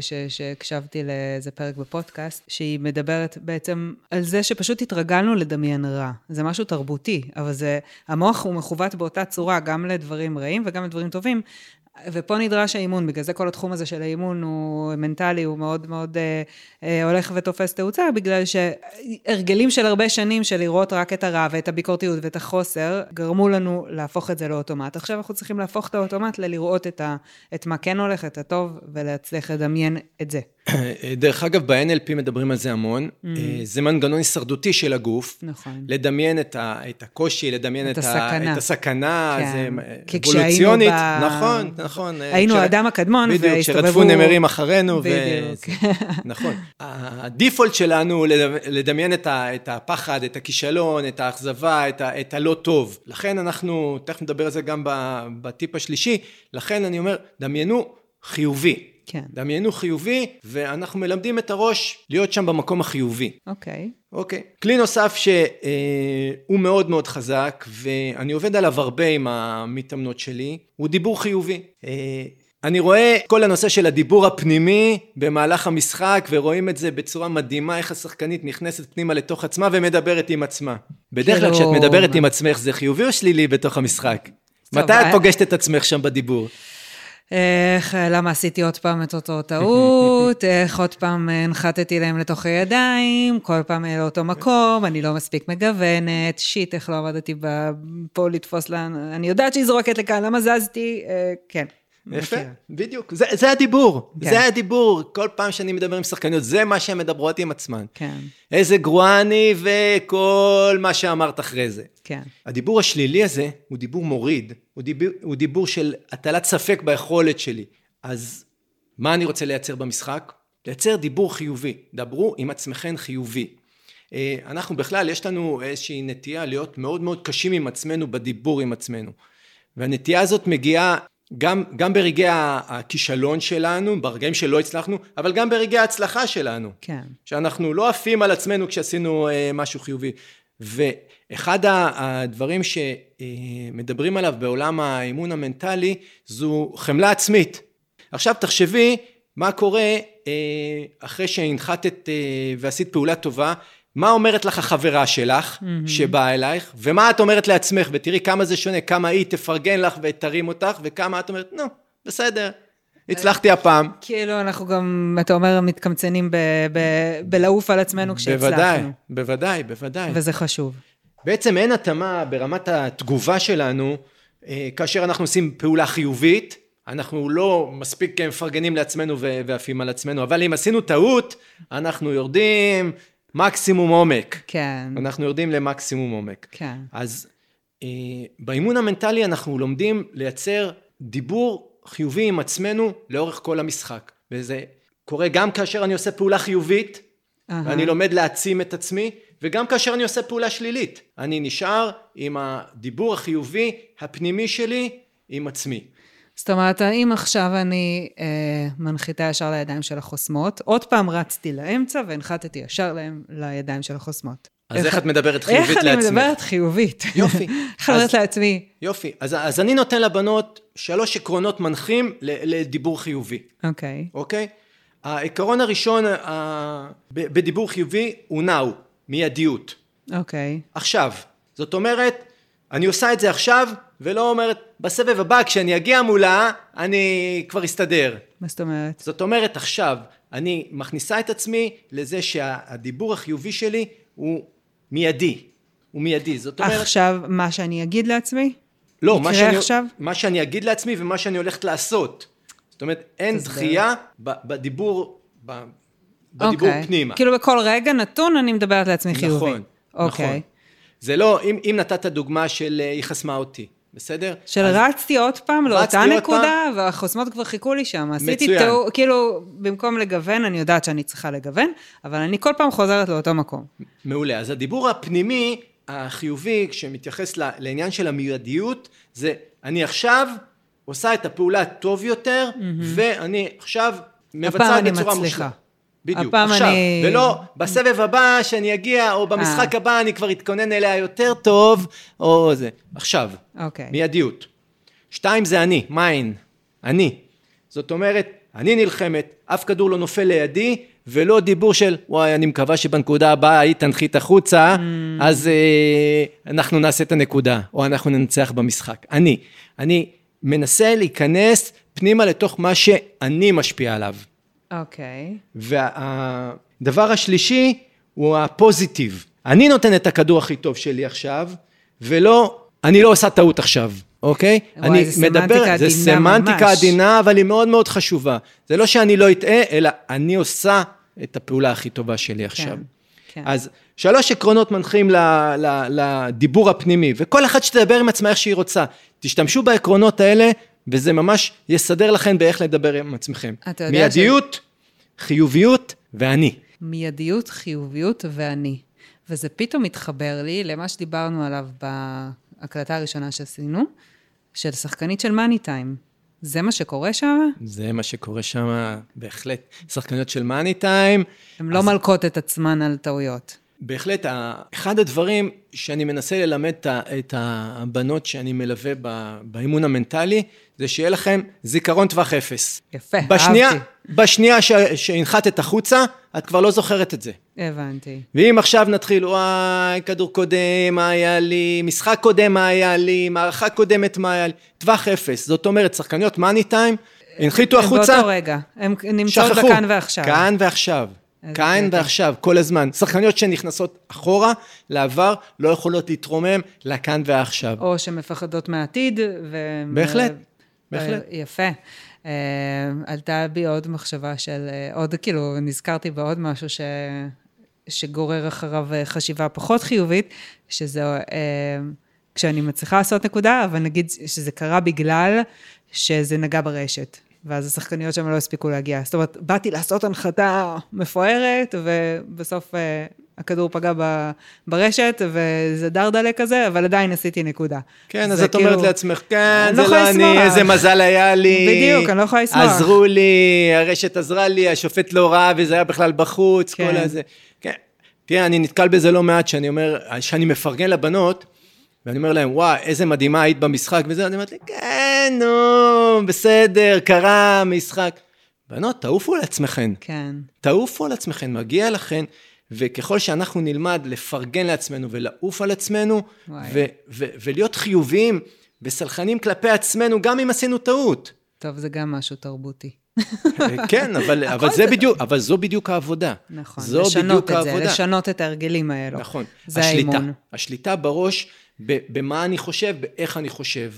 ש... שהקשבתי לאיזה פרק בפודקאסט, שהיא מדברת בעצם על זה שפשוט התרגלנו לדמיין רע. זה משהו תרבותי, אבל זה... המוח הוא מכוות באותה צורה גם לדברים רעים וגם לדברים טובים. ופה נדרש האימון, בגלל זה כל התחום הזה של האימון הוא מנטלי, הוא מאוד מאוד אה, אה, הולך ותופס תאוצה, בגלל שהרגלים של הרבה שנים של לראות רק את הרע ואת הביקורתיות ואת החוסר, גרמו לנו להפוך את זה לאוטומט. עכשיו אנחנו צריכים להפוך את האוטומט ללראות את, ה, את מה כן הולך, את הטוב, ולהצליח לדמיין את זה. דרך אגב, ב-NLP מדברים על זה המון. Mm. אה, זה מנגנון הישרדותי של הגוף. נכון. לדמיין את, ה, את הקושי, לדמיין את את, הסכנה. את הסכנה, כן. זה כי אבולוציונית. ב- נכון, נכון. היינו כש- האדם הקדמון, בדיוק, והסתובבו- כשרדפו נמרים אחרינו. בדיוק. ו... נכון. הדיפולט שלנו הוא לדמ- לדמיין את, ה, את הפחד, את הכישלון, את האכזבה, את, ה, את הלא טוב. לכן אנחנו, תכף נדבר על זה גם בטיפ השלישי, לכן אני אומר, דמיינו חיובי. כן. דמיינו חיובי, ואנחנו מלמדים את הראש להיות שם במקום החיובי. אוקיי. אוקיי. כלי נוסף שהוא מאוד מאוד חזק, ואני עובד עליו הרבה עם המתאמנות שלי, הוא דיבור חיובי. אה, אני רואה כל הנושא של הדיבור הפנימי במהלך המשחק, ורואים את זה בצורה מדהימה, איך השחקנית נכנסת פנימה לתוך עצמה ומדברת עם עצמה. בדרך כלל כשאת מדברת עם עצמך, זה חיובי או שלילי בתוך המשחק? מתי את אה- פוגשת את עצמך שם בדיבור? איך, למה עשיתי עוד פעם את אותו טעות, איך עוד פעם הנחתתי להם לתוך הידיים, כל פעם לאותו מקום, אני לא מספיק מגוונת, שיט, איך לא עמדתי פה לתפוס לה, אני יודעת שהיא זורקת לכאן, למה זזתי? אה, כן. יפה. בדיוק, זה, זה הדיבור, כן. זה הדיבור, כל פעם שאני מדבר עם שחקניות, זה מה שהן מדברות עם עצמן. כן, איזה גרועה אני וכל מה שאמרת אחרי זה. כן. הדיבור השלילי הזה הוא דיבור מוריד, הוא דיבור, הוא דיבור של הטלת ספק ביכולת שלי. אז מה אני רוצה לייצר במשחק? לייצר דיבור חיובי, דברו עם עצמכם חיובי. אה, אנחנו בכלל, יש לנו איזושהי נטייה להיות מאוד מאוד קשים עם עצמנו בדיבור עם עצמנו. והנטייה הזאת מגיעה גם, גם ברגעי הכישלון שלנו, ברגעים שלא הצלחנו, אבל גם ברגעי ההצלחה שלנו. כן. שאנחנו לא עפים על עצמנו כשעשינו אה, משהו חיובי. ואחד הדברים שמדברים עליו בעולם האימון המנטלי זו חמלה עצמית. עכשיו תחשבי מה קורה אה, אחרי שהנחתת אה, ועשית פעולה טובה, מה אומרת לך החברה שלך שבאה אלייך, ומה את אומרת לעצמך, ותראי כמה זה שונה, כמה היא תפרגן לך ותרים אותך, וכמה את אומרת, נו, בסדר, הצלחתי הפעם. כאילו, אנחנו גם, אתה אומר, מתקמצנים ב- ב- בלעוף על עצמנו כשהצלחנו. בוודאי, בוודאי, בוודאי. וזה חשוב. בעצם אין התאמה ברמת התגובה שלנו, אה, כאשר אנחנו עושים פעולה חיובית, אנחנו לא מספיק מפרגנים לעצמנו ועפים על עצמנו, אבל אם עשינו טעות, אנחנו יורדים מקסימום עומק. כן, אנחנו יורדים למקסימום עומק. כן. אז אה, באימון המנטלי אנחנו לומדים לייצר דיבור חיובי עם עצמנו לאורך כל המשחק. וזה קורה גם כאשר אני עושה פעולה חיובית, אהה. ואני לומד להעצים את עצמי, וגם כאשר אני עושה פעולה שלילית. אני נשאר עם הדיבור החיובי הפנימי שלי עם עצמי. זאת אומרת, אם עכשיו אני אה, מנחיתה ישר לידיים של החוסמות, עוד פעם רצתי לאמצע והנחתתי ישר להם לידיים של החוסמות. אז איך את מדברת חיובית איך אני? מדברת חיובית? יופי. איך אז- לעצמי, יופי. אז, אז אני נותן לבנות שלוש עקרונות מנחים ל- לדיבור חיובי. אוקיי, אוקיי? העיקרון הראשון ב- בדיבור חיובי הוא נאו, מיידיות. אוקיי, עכשיו. זאת אומרת, אני עושה את זה עכשיו, ולא אומרת, בסבב הבא, כשאני אגיע מולה, אני כבר אסתדר. מה זאת אומרת? זאת אומרת, עכשיו, אני מכניסה את עצמי לזה שהדיבור החיובי שלי הוא מיידי. הוא מיידי. זאת אומרת... עכשיו, מה שאני אגיד לעצמי? לא, מה שאני, עכשיו? מה שאני אגיד לעצמי ומה שאני הולכת לעשות. זאת אומרת, אין. דחייה בדיבור, בדיבור אוקיי. פנימה. כאילו בכל רגע נתון אני מדברת לעצמי חיובי. נכון, אוקיי. נכון. זה לא, אם, אם נתת דוגמה של אה, היא חסמה אותי, בסדר? של אז- רצתי עוד פעם לאותה עוד נקודה, והחוסמות כבר חיכו לי שם. עשיתי מצוין. תיאור, כאילו, במקום לגוון, אני יודעת שאני צריכה לגוון, אבל אני כל פעם חוזרת לאותו מקום. מעולה. אז הדיבור הפנימי, החיובי, שמתייחס לעניין של המיידיות, זה אני עכשיו עושה את הפעולה טוב יותר, ואני עכשיו מבצעת אני בצורה מצליחה. בדיוק, הפעם עכשיו, אני- ולא בסבב הבא שאני אגיע, או במשחק הבא אני כבר אתכונן אליה יותר טוב, או זה. עכשיו, אוקיי. מיידיות. שתיים זה אני, מיין, אני. זאת אומרת, אני נלחמת, אף כדור לא נופל לידי, ולא דיבור של, וואי, אני מקווה שבנקודה הבאה היא תנחית החוצה, אז אה, אנחנו נעשה את הנקודה, או אנחנו ננצח במשחק. אני. אני מנסה להיכנס פנימה לתוך מה שאני משפיע עליו. אוקיי. והדבר השלישי הוא הפוזיטיב. אני נותן את הכדור הכי טוב שלי עכשיו, ולא, אני לא עושה טעות עכשיו, אוקיי? וואי, אני זה סמנטיקה מדבר, זה סמנטיקה ממש. עדינה, אבל היא מאוד מאוד חשובה. זה לא שאני לא אטעה, אלא אני עושה את הפעולה הכי טובה שלי עכשיו. כן. אז שלוש עקרונות מנחים לדיבור הפנימי, וכל אחת שתדבר עם עצמה איך שהיא רוצה. תשתמשו בעקרונות האלה, וזה ממש יסדר לכם באיך לדבר עם עצמכם. אתה יודע מיידיות, חיוביות ואני. מיידיות, חיוביות ואני. וזה פתאום מתחבר לי למה שדיברנו עליו בהקלטה הראשונה שעשינו, של שחקנית של מאני טיים. זה מה שקורה שם? זה מה שקורה שם, בהחלט. שחקניות של מאני טיים. הן לא מלקות את עצמן על טעויות. בהחלט, אחד הדברים שאני מנסה ללמד את הבנות שאני מלווה באימון המנטלי, זה שיהיה לכם זיכרון טווח אפס. יפה, בשנייה, אהבתי. בשנייה ש- שהנחתת החוצה, את כבר לא זוכרת את זה. הבנתי. ואם עכשיו נתחיל, וואי, כדור קודם, מה היה לי, משחק קודם, מה היה לי, מערכה קודמת, מה היה לי, טווח אפס. זאת אומרת, שחקניות מאני טיים, הנחיתו החוצה, באותו רגע. הן נמצאות שכחו. בכאן ועכשיו. כאן ועכשיו. כאן. ועכשיו, כל הזמן. שחקניות שנכנסות אחורה, לעבר, לא יכולות להתרומם לכאן ועכשיו. או שמפחדות מהעתיד, ו... בהחלט, ו- בהחלט. יפה. אה, עלתה בי עוד מחשבה של, אה, עוד כאילו, נזכרתי בעוד משהו ש... שגורר אחריו אה, חשיבה פחות חיובית, שזה אה, כשאני מצליחה לעשות נקודה, אבל נגיד שזה קרה בגלל שזה נגע ברשת. ואז השחקניות שם לא הספיקו להגיע. זאת אומרת, באתי לעשות הנחתה מפוארת, ובסוף אה, הכדור פגע ב- ברשת, וזה דרדלה כזה, אבל עדיין עשיתי נקודה. כן, אז את אומרת כאילו- לעצמך, כן, זה לא לא אני, לשמוח." איזה מזל היה לי. בדיוק, אני לא יכולה לשמוח. עזרו לי, הרשת עזרה לי, השופט לא ראה וזה היה בכלל בחוץ, כן. כל הזה. כן. תראה, אני נתקל בזה לא מעט, שאני אומר, שאני מפרגן לבנות, ואני אומר להם, וואי, איזה מדהימה היית במשחק, וזה, אני אומרת לי, כן, נו, בסדר, קרה משחק. בנות, תעופו על עצמכן. כן. תעופו על עצמכן, מגיע לכן, וככל שאנחנו נלמד לפרגן לעצמנו ולעוף על עצמנו. ו- ו- ולהיות חיוביים וסלחנים כלפי עצמנו, גם אם עשינו טעות. טוב, זה גם משהו תרבותי. כן, אבל, אבל זה בדיוק, אבל זו בדיוק העבודה. נכון, זו לשנות בדיוק את זה, העבודה. לשנות את ההרגלים האלו. נכון. זה השליטה, האימון. השליטה בראש, ב- במה אני חושב, באיך אני חושב.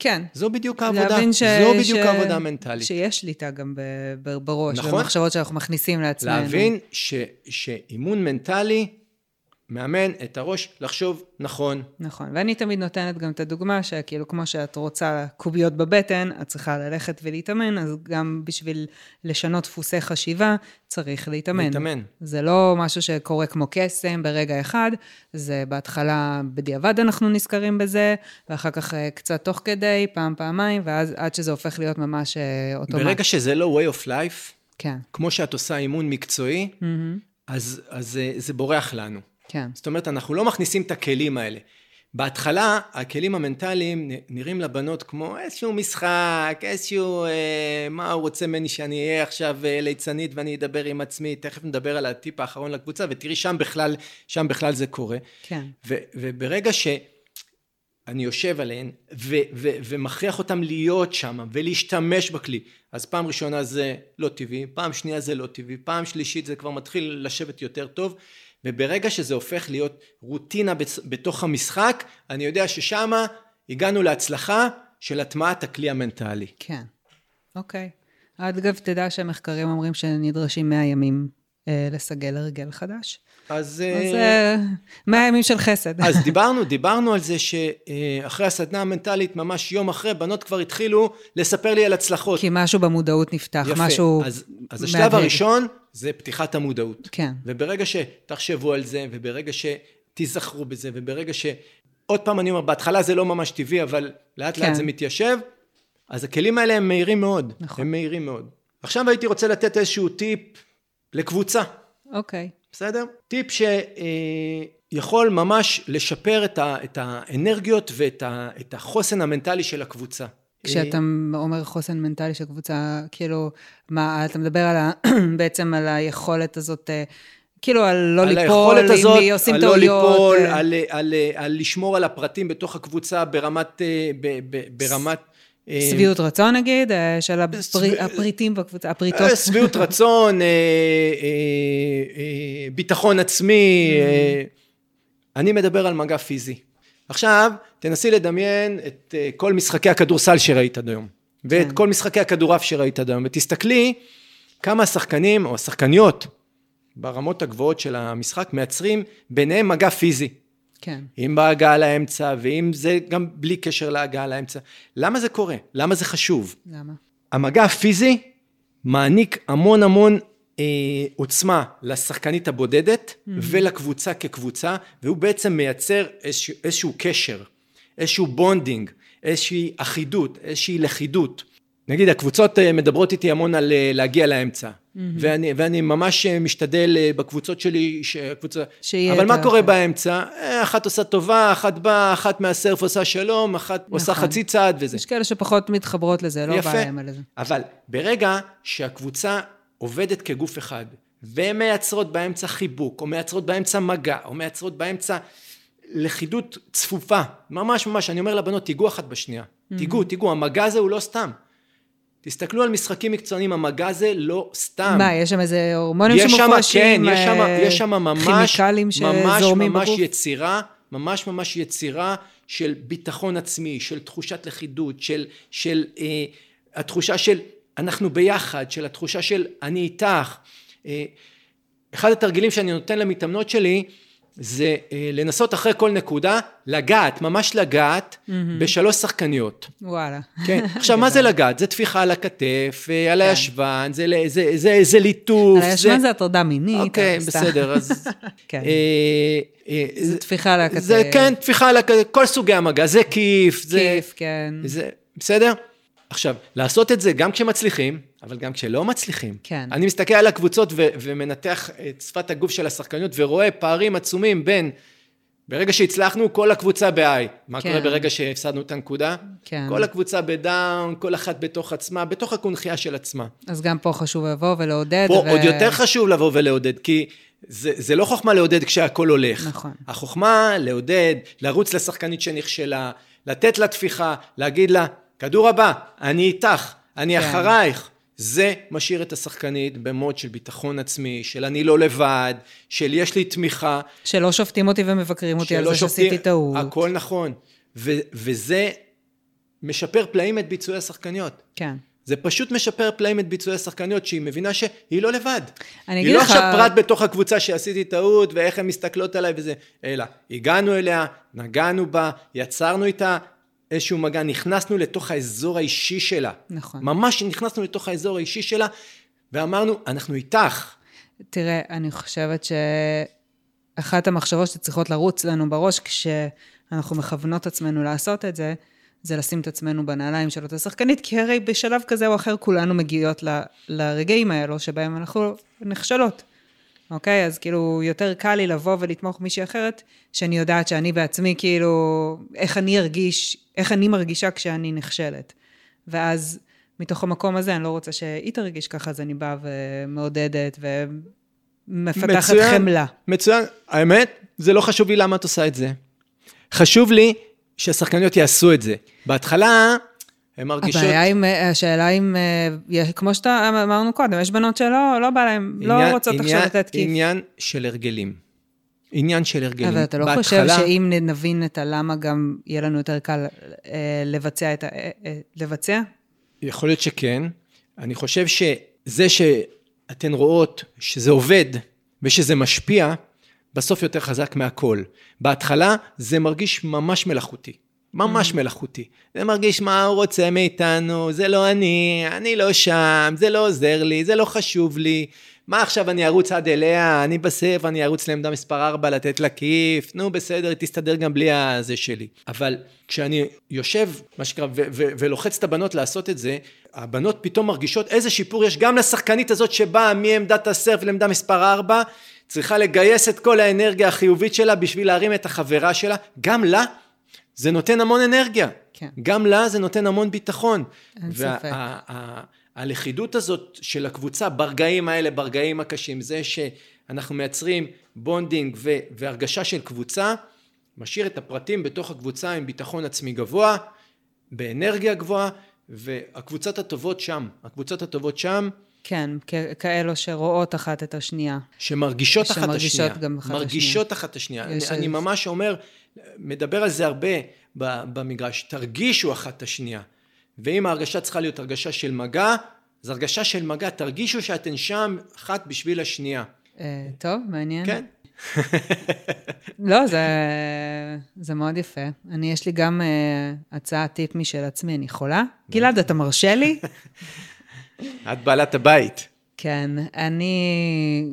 כן. זו בדיוק העבודה. להבין ש... זו בדיוק ש... העבודה המנטלית. שיש שליטה גם ב... ב... בראש, נכון. במחשבות שאנחנו מכניסים לעצמנו. להבין ש, שאימון מנטלי מאמן את הראש לחשוב נכון. נכון, ואני תמיד נותנת גם את הדוגמה שכאילו כמו שאת רוצה קוביות בבטן, את צריכה ללכת ולהתאמן, אז גם בשביל לשנות דפוסי חשיבה, צריך להתאמן. להתאמן. זה לא משהו שקורה כמו קסם ברגע אחד, זה בהתחלה בדיעבד אנחנו נזכרים בזה, ואחר כך אה, קצת תוך כדי, פעם, פעמיים, ואז עד שזה הופך להיות ממש אה, אוטומט. ברגע שזה לא way of life, כן, כמו שאת עושה אימון מקצועי, אז, אז זה, זה בורח לנו. כן. זאת אומרת, אנחנו לא מכניסים את הכלים האלה. בהתחלה, הכלים המנטליים נראים לבנות כמו איזשהו משחק, איזשהו, אה, מה הוא רוצה ממני שאני אהיה עכשיו אה, ליצנית ואני אדבר עם עצמי, תכף נדבר על הטיפ האחרון לקבוצה, ותראי, שם בכלל, שם בכלל זה קורה. כן. ו, וברגע שאני יושב עליהן ו, ו, ומכריח אותם להיות שם ולהשתמש בכלי, אז פעם ראשונה זה לא טבעי, פעם שנייה זה לא טבעי, פעם שלישית זה כבר מתחיל לשבת יותר טוב, וברגע שזה הופך להיות רוטינה בתוך המשחק, אני יודע ששם הגענו להצלחה של הטמעת הכלי המנטלי. כן, אוקיי. אגב, תדע שהמחקרים אומרים שנדרשים 100 ימים אה, לסגל הרגל חדש. אז... אז אה, אה, 100 ימים של חסד. אז דיברנו, דיברנו על זה שאחרי הסדנה המנטלית, ממש יום אחרי, בנות כבר התחילו לספר לי על הצלחות. כי משהו במודעות נפתח, משהו... אז, אז השלב מהדהד. הראשון זה פתיחת המודעות. כן. וברגע שתחשבו על זה, וברגע שתיזכרו בזה, וברגע ש... עוד פעם אני אומר, בהתחלה זה לא ממש טבעי, אבל לאט לאט כן. זה מתיישב, אז הכלים האלה הם מהירים מאוד. נכון. הם מהירים מאוד. עכשיו הייתי רוצה לתת איזשהו טיפ לקבוצה, אוקיי. בסדר? טיפ שיכול ממש לשפר את, ה, את האנרגיות ואת ה, את החוסן המנטלי של הקבוצה. כשאתה אומר חוסן מנטלי של קבוצה, כאילו, מה, אתה מדבר על ה, בעצם על היכולת הזאת, אה, כאילו, על לא על ליפול, היכולת הזאת, אם עושים על טעויות. לא ליפול, אה, על, על, על לשמור על הפרטים בתוך הקבוצה ברמת, אה, ב, ב, ברמת... אה, שביעות רצון נגיד, אה, של. שביע- הפריטים בקבוצה, הפריטות. אה, שביעות רצון, אה, אה, אה, ביטחון עצמי, אה, אני מדבר על מגע פיזי. עכשיו, תנסי לדמיין את אה, כל משחקי הכדורסל שראית עד היום, ואת כן. כל משחקי הכדורעף שראית עד היום, ותסתכלי כמה השחקנים או השחקניות ברמות הגבוהות של המשחק מייצרים ביניהם מגע פיזי. כן. אם בהגעה לאמצע, ואם זה גם בלי קשר להגעה לאמצע. למה זה קורה? למה זה חשוב? למה? המגע הפיזי מעניק המון המון אה, עוצמה לשחקנית הבודדת mm-hmm. ולקבוצה כקבוצה, והוא בעצם מייצר איזשהו, איזשהו קשר, איזשהו bonding, איזושהי אחידות, איזושהי לכידות. נגיד, הקבוצות אה, מדברות איתי המון על אה, להגיע לאמצע, mm-hmm. ואני, ואני ממש משתדל אה, בקבוצות שלי, שהקבוצה... שיהיה אבל מה ה- קורה באמצע? אה, אחת עושה טובה, אחת באה, אחת מה serve עושה שלום, אחת עושה נכון. חצי צעד וזה. יש כאלה שפחות מתחברות לזה, לא יפה. בא להם על זה. אבל ברגע שהקבוצה עובדת כגוף אחד, והן מייצרות באמצע חיבוק, או מייצרות באמצע מגע, או מייצרות באמצע לכידות צפופה, ממש ממש, אני אומר לבנות, תיגעו אחת בשנייה. תיגעו, תיגעו, המגע הזה הוא לא סתם. תסתכלו על משחקים מקצוענים, המגע הזה לא סתם. מה, יש שם איזה הורמונים שמופרשים? כן, יש שם, אה, יש שם ממש, כימיקלים ממש שזורמים ממש בגוף? יצירה, ממש ממש יצירה של ביטחון עצמי, של תחושת לכידות, של, של אה, התחושה של אנחנו ביחד, של התחושה של אני איתך. אה, אחד התרגילים שאני נותן למתאמנות שלי, זה אה, לנסות אחרי כל נקודה, לגעת, ממש לגעת, בשלוש שחקניות. וואלה. כן, עכשיו מה זה לגעת? זה טפיחה על הכתף, אה, על הישבן, זה, ל- זה, זה, זה ליטוף. על הישבן זה הטרדה מינית. אוקיי, סתם. בסדר, אז... כן. אה, אה, זה טפיחה על הכתף. זה כן, טפיחה על הכתף, כל סוגי המגע, זה כיף, זה... כיף, כן. זה, בסדר? עכשיו, לעשות את זה גם כשמצליחים, אבל גם כשלא מצליחים. כן. אני מסתכל על הקבוצות ו- ומנתח את שפת הגוף של השחקניות ורואה פערים עצומים בין, ברגע שהצלחנו, כל הקבוצה ב-I. מה כן. קורה ברגע שהפסדנו את הנקודה? כן. כל הקבוצה בדאון, כל אחת בתוך עצמה, בתוך הקונכייה של עצמה. אז גם פה חשוב לבוא ולעודד. פה ו- עוד יותר חשוב לבוא ולעודד, כי זה, זה לא חוכמה לעודד כשהכל הולך. נכון. החוכמה לעודד, לרוץ לשחקנית שנכשלה, לתת לה טפיחה, להגיד לה, כדור הבא, אני איתך, אני כן. אחרייך. זה משאיר את השחקנית במוד של ביטחון עצמי, של אני לא לבד, של יש לי תמיכה. שלא שופטים אותי ומבקרים אותי על זה שעשיתי שופטים- טעות. הכל נכון. ו- וזה משפר פלאים את ביצועי השחקניות. כן. זה פשוט משפר פלאים את ביצועי השחקניות, שהיא מבינה שהיא לא לבד. אני היא אגיד לא לך- עכשיו פרט בתוך הקבוצה שעשיתי טעות, ואיך הן מסתכלות עליי וזה, אלא הגענו אליה, נגענו בה, יצרנו איתה איזשהו מגע, נכנסנו לתוך האזור האישי שלה. נכון. ממש נכנסנו לתוך האזור האישי שלה, ואמרנו, אנחנו איתך. תראה, אני חושבת שאחת המחשבות שצריכות לרוץ לנו בראש כשאנחנו מכוונות עצמנו לעשות את זה, זה לשים את עצמנו בנעליים של אותה שחקנית, כי הרי בשלב כזה או אחר כולנו מגיעות ל- לרגעים האלו שבהם אנחנו נכשלות. אוקיי? אז כאילו, יותר קל לי לבוא ולתמוך מישהי אחרת, שאני יודעת שאני בעצמי, כאילו, איך אני ארגיש, איך אני מרגישה כשאני נכשלת. ואז, מתוך המקום הזה, אני לא רוצה שהיא תרגיש ככה, אז אני באה ומעודדת ומפתחת מצוין. חמלה. מצוין. האמת, זה לא חשוב לי למה את עושה את זה. חשוב לי שהשחקניות יעשו את זה. בהתחלה, הן מרגישות... הבעיה עם, השאלה אם, אה, כמו שאתה אמרנו קודם, יש בנות שלא לא בא להן, לא עניין- רוצות עכשיו לתת כיף. עניין של הרגלים. עניין של הרגלים. אבל אתה לא בהתחלה- חושב שאם נבין את הלמה, גם יהיה לנו יותר קל אה, לבצע את ה... אה, אה, לבצע? יכול להיות שכן. אני חושב שזה אתן רואות שזה עובד ושזה משפיע, בסוף יותר חזק מהכל. בהתחלה זה מרגיש ממש מלאכותי. ממש mm. מלאכותי. זה מרגיש מה הוא רוצה מאיתנו, זה לא אני, אני לא שם, זה לא עוזר לי, זה לא חשוב לי. מה עכשיו אני ארוץ עד אליה, אני בסף, אני ארוץ לעמדה מספר 4 לתת לה כיף, נו בסדר, תסתדר גם בלי הזה שלי. אבל כשאני יושב, מה שנקרא, ולוחץ את הבנות לעשות את זה, הבנות פתאום מרגישות איזה שיפור יש גם לשחקנית הזאת שבאה מעמדת ה serve לעמדה מספר 4, צריכה לגייס את כל האנרגיה החיובית שלה בשביל להרים את החברה שלה, גם לה זה נותן המון אנרגיה. כן. גם לה זה נותן המון ביטחון. אין וה- ספק. הלכידות הזאת של הקבוצה ברגעים האלה, ברגעים הקשים, זה שאנחנו מייצרים bonding ו- והרגשה של קבוצה, משאיר את הפרטים בתוך הקבוצה עם ביטחון עצמי גבוה, באנרגיה גבוהה, והקבוצות הטובות שם, הקבוצות הטובות שם. כן, כ- כאלו שרואות אחת את השנייה. שמרגישות, אחת השנייה. שמרגישות גם אחת מרגישות אחת השנייה. אני, אני ממש אומר, מדבר על זה הרבה במגרש, תרגישו אחת את השנייה. ואם ההרגשה צריכה להיות הרגשה של מגע, אז הרגשה של מגע, תרגישו שאתן שם אחת בשביל השנייה. אה, טוב, מעניין. כן. לא, זה, זה מאוד יפה. אני, יש לי גם uh, הצעה טיפ משל עצמי, אני חולה? גלעד, אתה מרשה לי? את בעלת הבית. כן, אני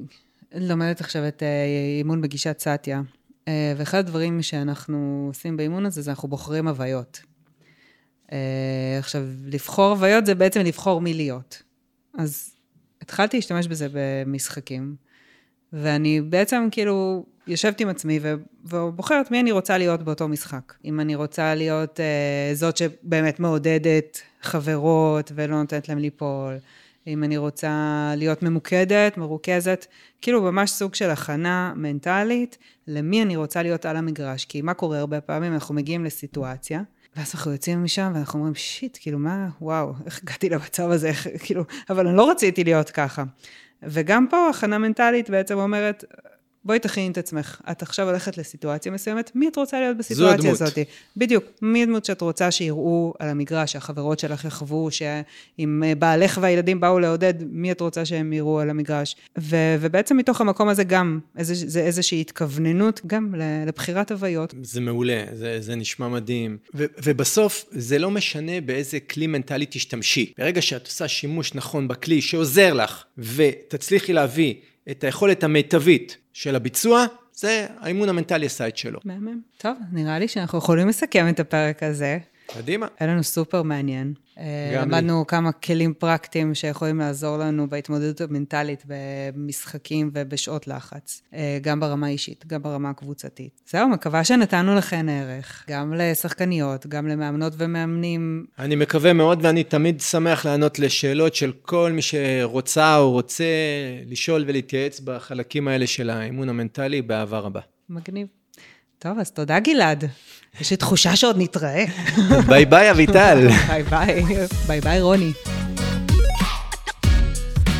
לומדת עכשיו את uh, אימון בגישת סאטיה, uh, ואחד הדברים שאנחנו עושים באימון הזה, זה אנחנו בוחרים הוויות. Uh, עכשיו, לבחור הוויות זה בעצם לבחור מי להיות. אז התחלתי להשתמש בזה במשחקים, ואני בעצם כאילו יושבת עם עצמי ובוחרת מי אני רוצה להיות באותו משחק. אם אני רוצה להיות uh, זאת שבאמת מעודדת חברות ולא נותנת להם ליפול, אם אני רוצה להיות ממוקדת, מרוכזת, כאילו ממש סוג של הכנה מנטלית למי אני רוצה להיות על המגרש. כי מה קורה הרבה פעמים? אנחנו מגיעים לסיטואציה, ואז אנחנו יוצאים משם ואנחנו אומרים, שיט, כאילו, מה, וואו, איך הגעתי למצב הזה, איך, כאילו, אבל אני לא רציתי להיות ככה. וגם פה הכנה מנטלית בעצם אומרת, בואי תכיני את עצמך. את עכשיו הולכת לסיטואציה מסוימת, מי את רוצה להיות בסיטואציה הזאת? בדיוק. מי הדמות שאת רוצה שיראו על המגרש, שהחברות שלך יחוו, שאם בעלך והילדים באו לעודד, מי את רוצה שהם יראו על המגרש? ו- ובעצם מתוך המקום הזה גם, איזה, זה איזושהי התכווננות גם לבחירת הוויות. זה מעולה, זה, זה נשמע מדהים. ו- ובסוף, זה לא משנה באיזה כלי מנטלי תשתמשי. ברגע שאת עושה שימוש נכון בכלי שעוזר לך, ותצליחי להביא את היכולת המיטבית של הביצוע, זה האימון המנטלי עשה את שלו. מהמם. טוב, נראה לי שאנחנו יכולים לסכם את הפרק הזה. קדימה. היה לנו סופר מעניין. אה, למדנו לי. כמה כלים פרקטיים שיכולים לעזור לנו בהתמודדות המנטלית במשחקים ובשעות לחץ, אה, גם ברמה האישית, גם ברמה הקבוצתית. זהו, מקווה שנתנו לכן ערך, גם לשחקניות, גם למאמנות ומאמנים. אני מקווה מאוד, ואני תמיד שמח לענות לשאלות של כל מי שרוצה או רוצה לשאול ולהתייעץ בחלקים האלה של האימון המנטלי באהבה רבה. מגניב. טוב, אז תודה גלעד. יש לי תחושה שעוד נתראה. ביי ביי, אביטל. ביי ביי, ביי ביי, רוני.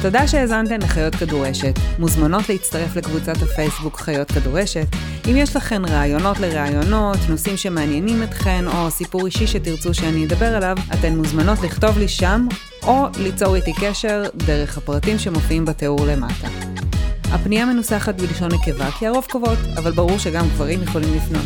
תודה שהאזנתן לחיות כדורשת. מוזמנות להצטרף לקבוצת הפייסבוק חיות כדורשת. אם יש לכן רעיונות לראיונות, נושאים שמעניינים אתכן, או סיפור אישי שתרצו שאני אדבר עליו, אתן מוזמנות לכתוב לי שם, או ליצור איתי קשר דרך הפרטים שמופיעים בתיאור למטה. הפנייה מנוסחת בלשון נקבה כי הרוב קובעות, אבל ברור שגם גברים יכולים לפנות.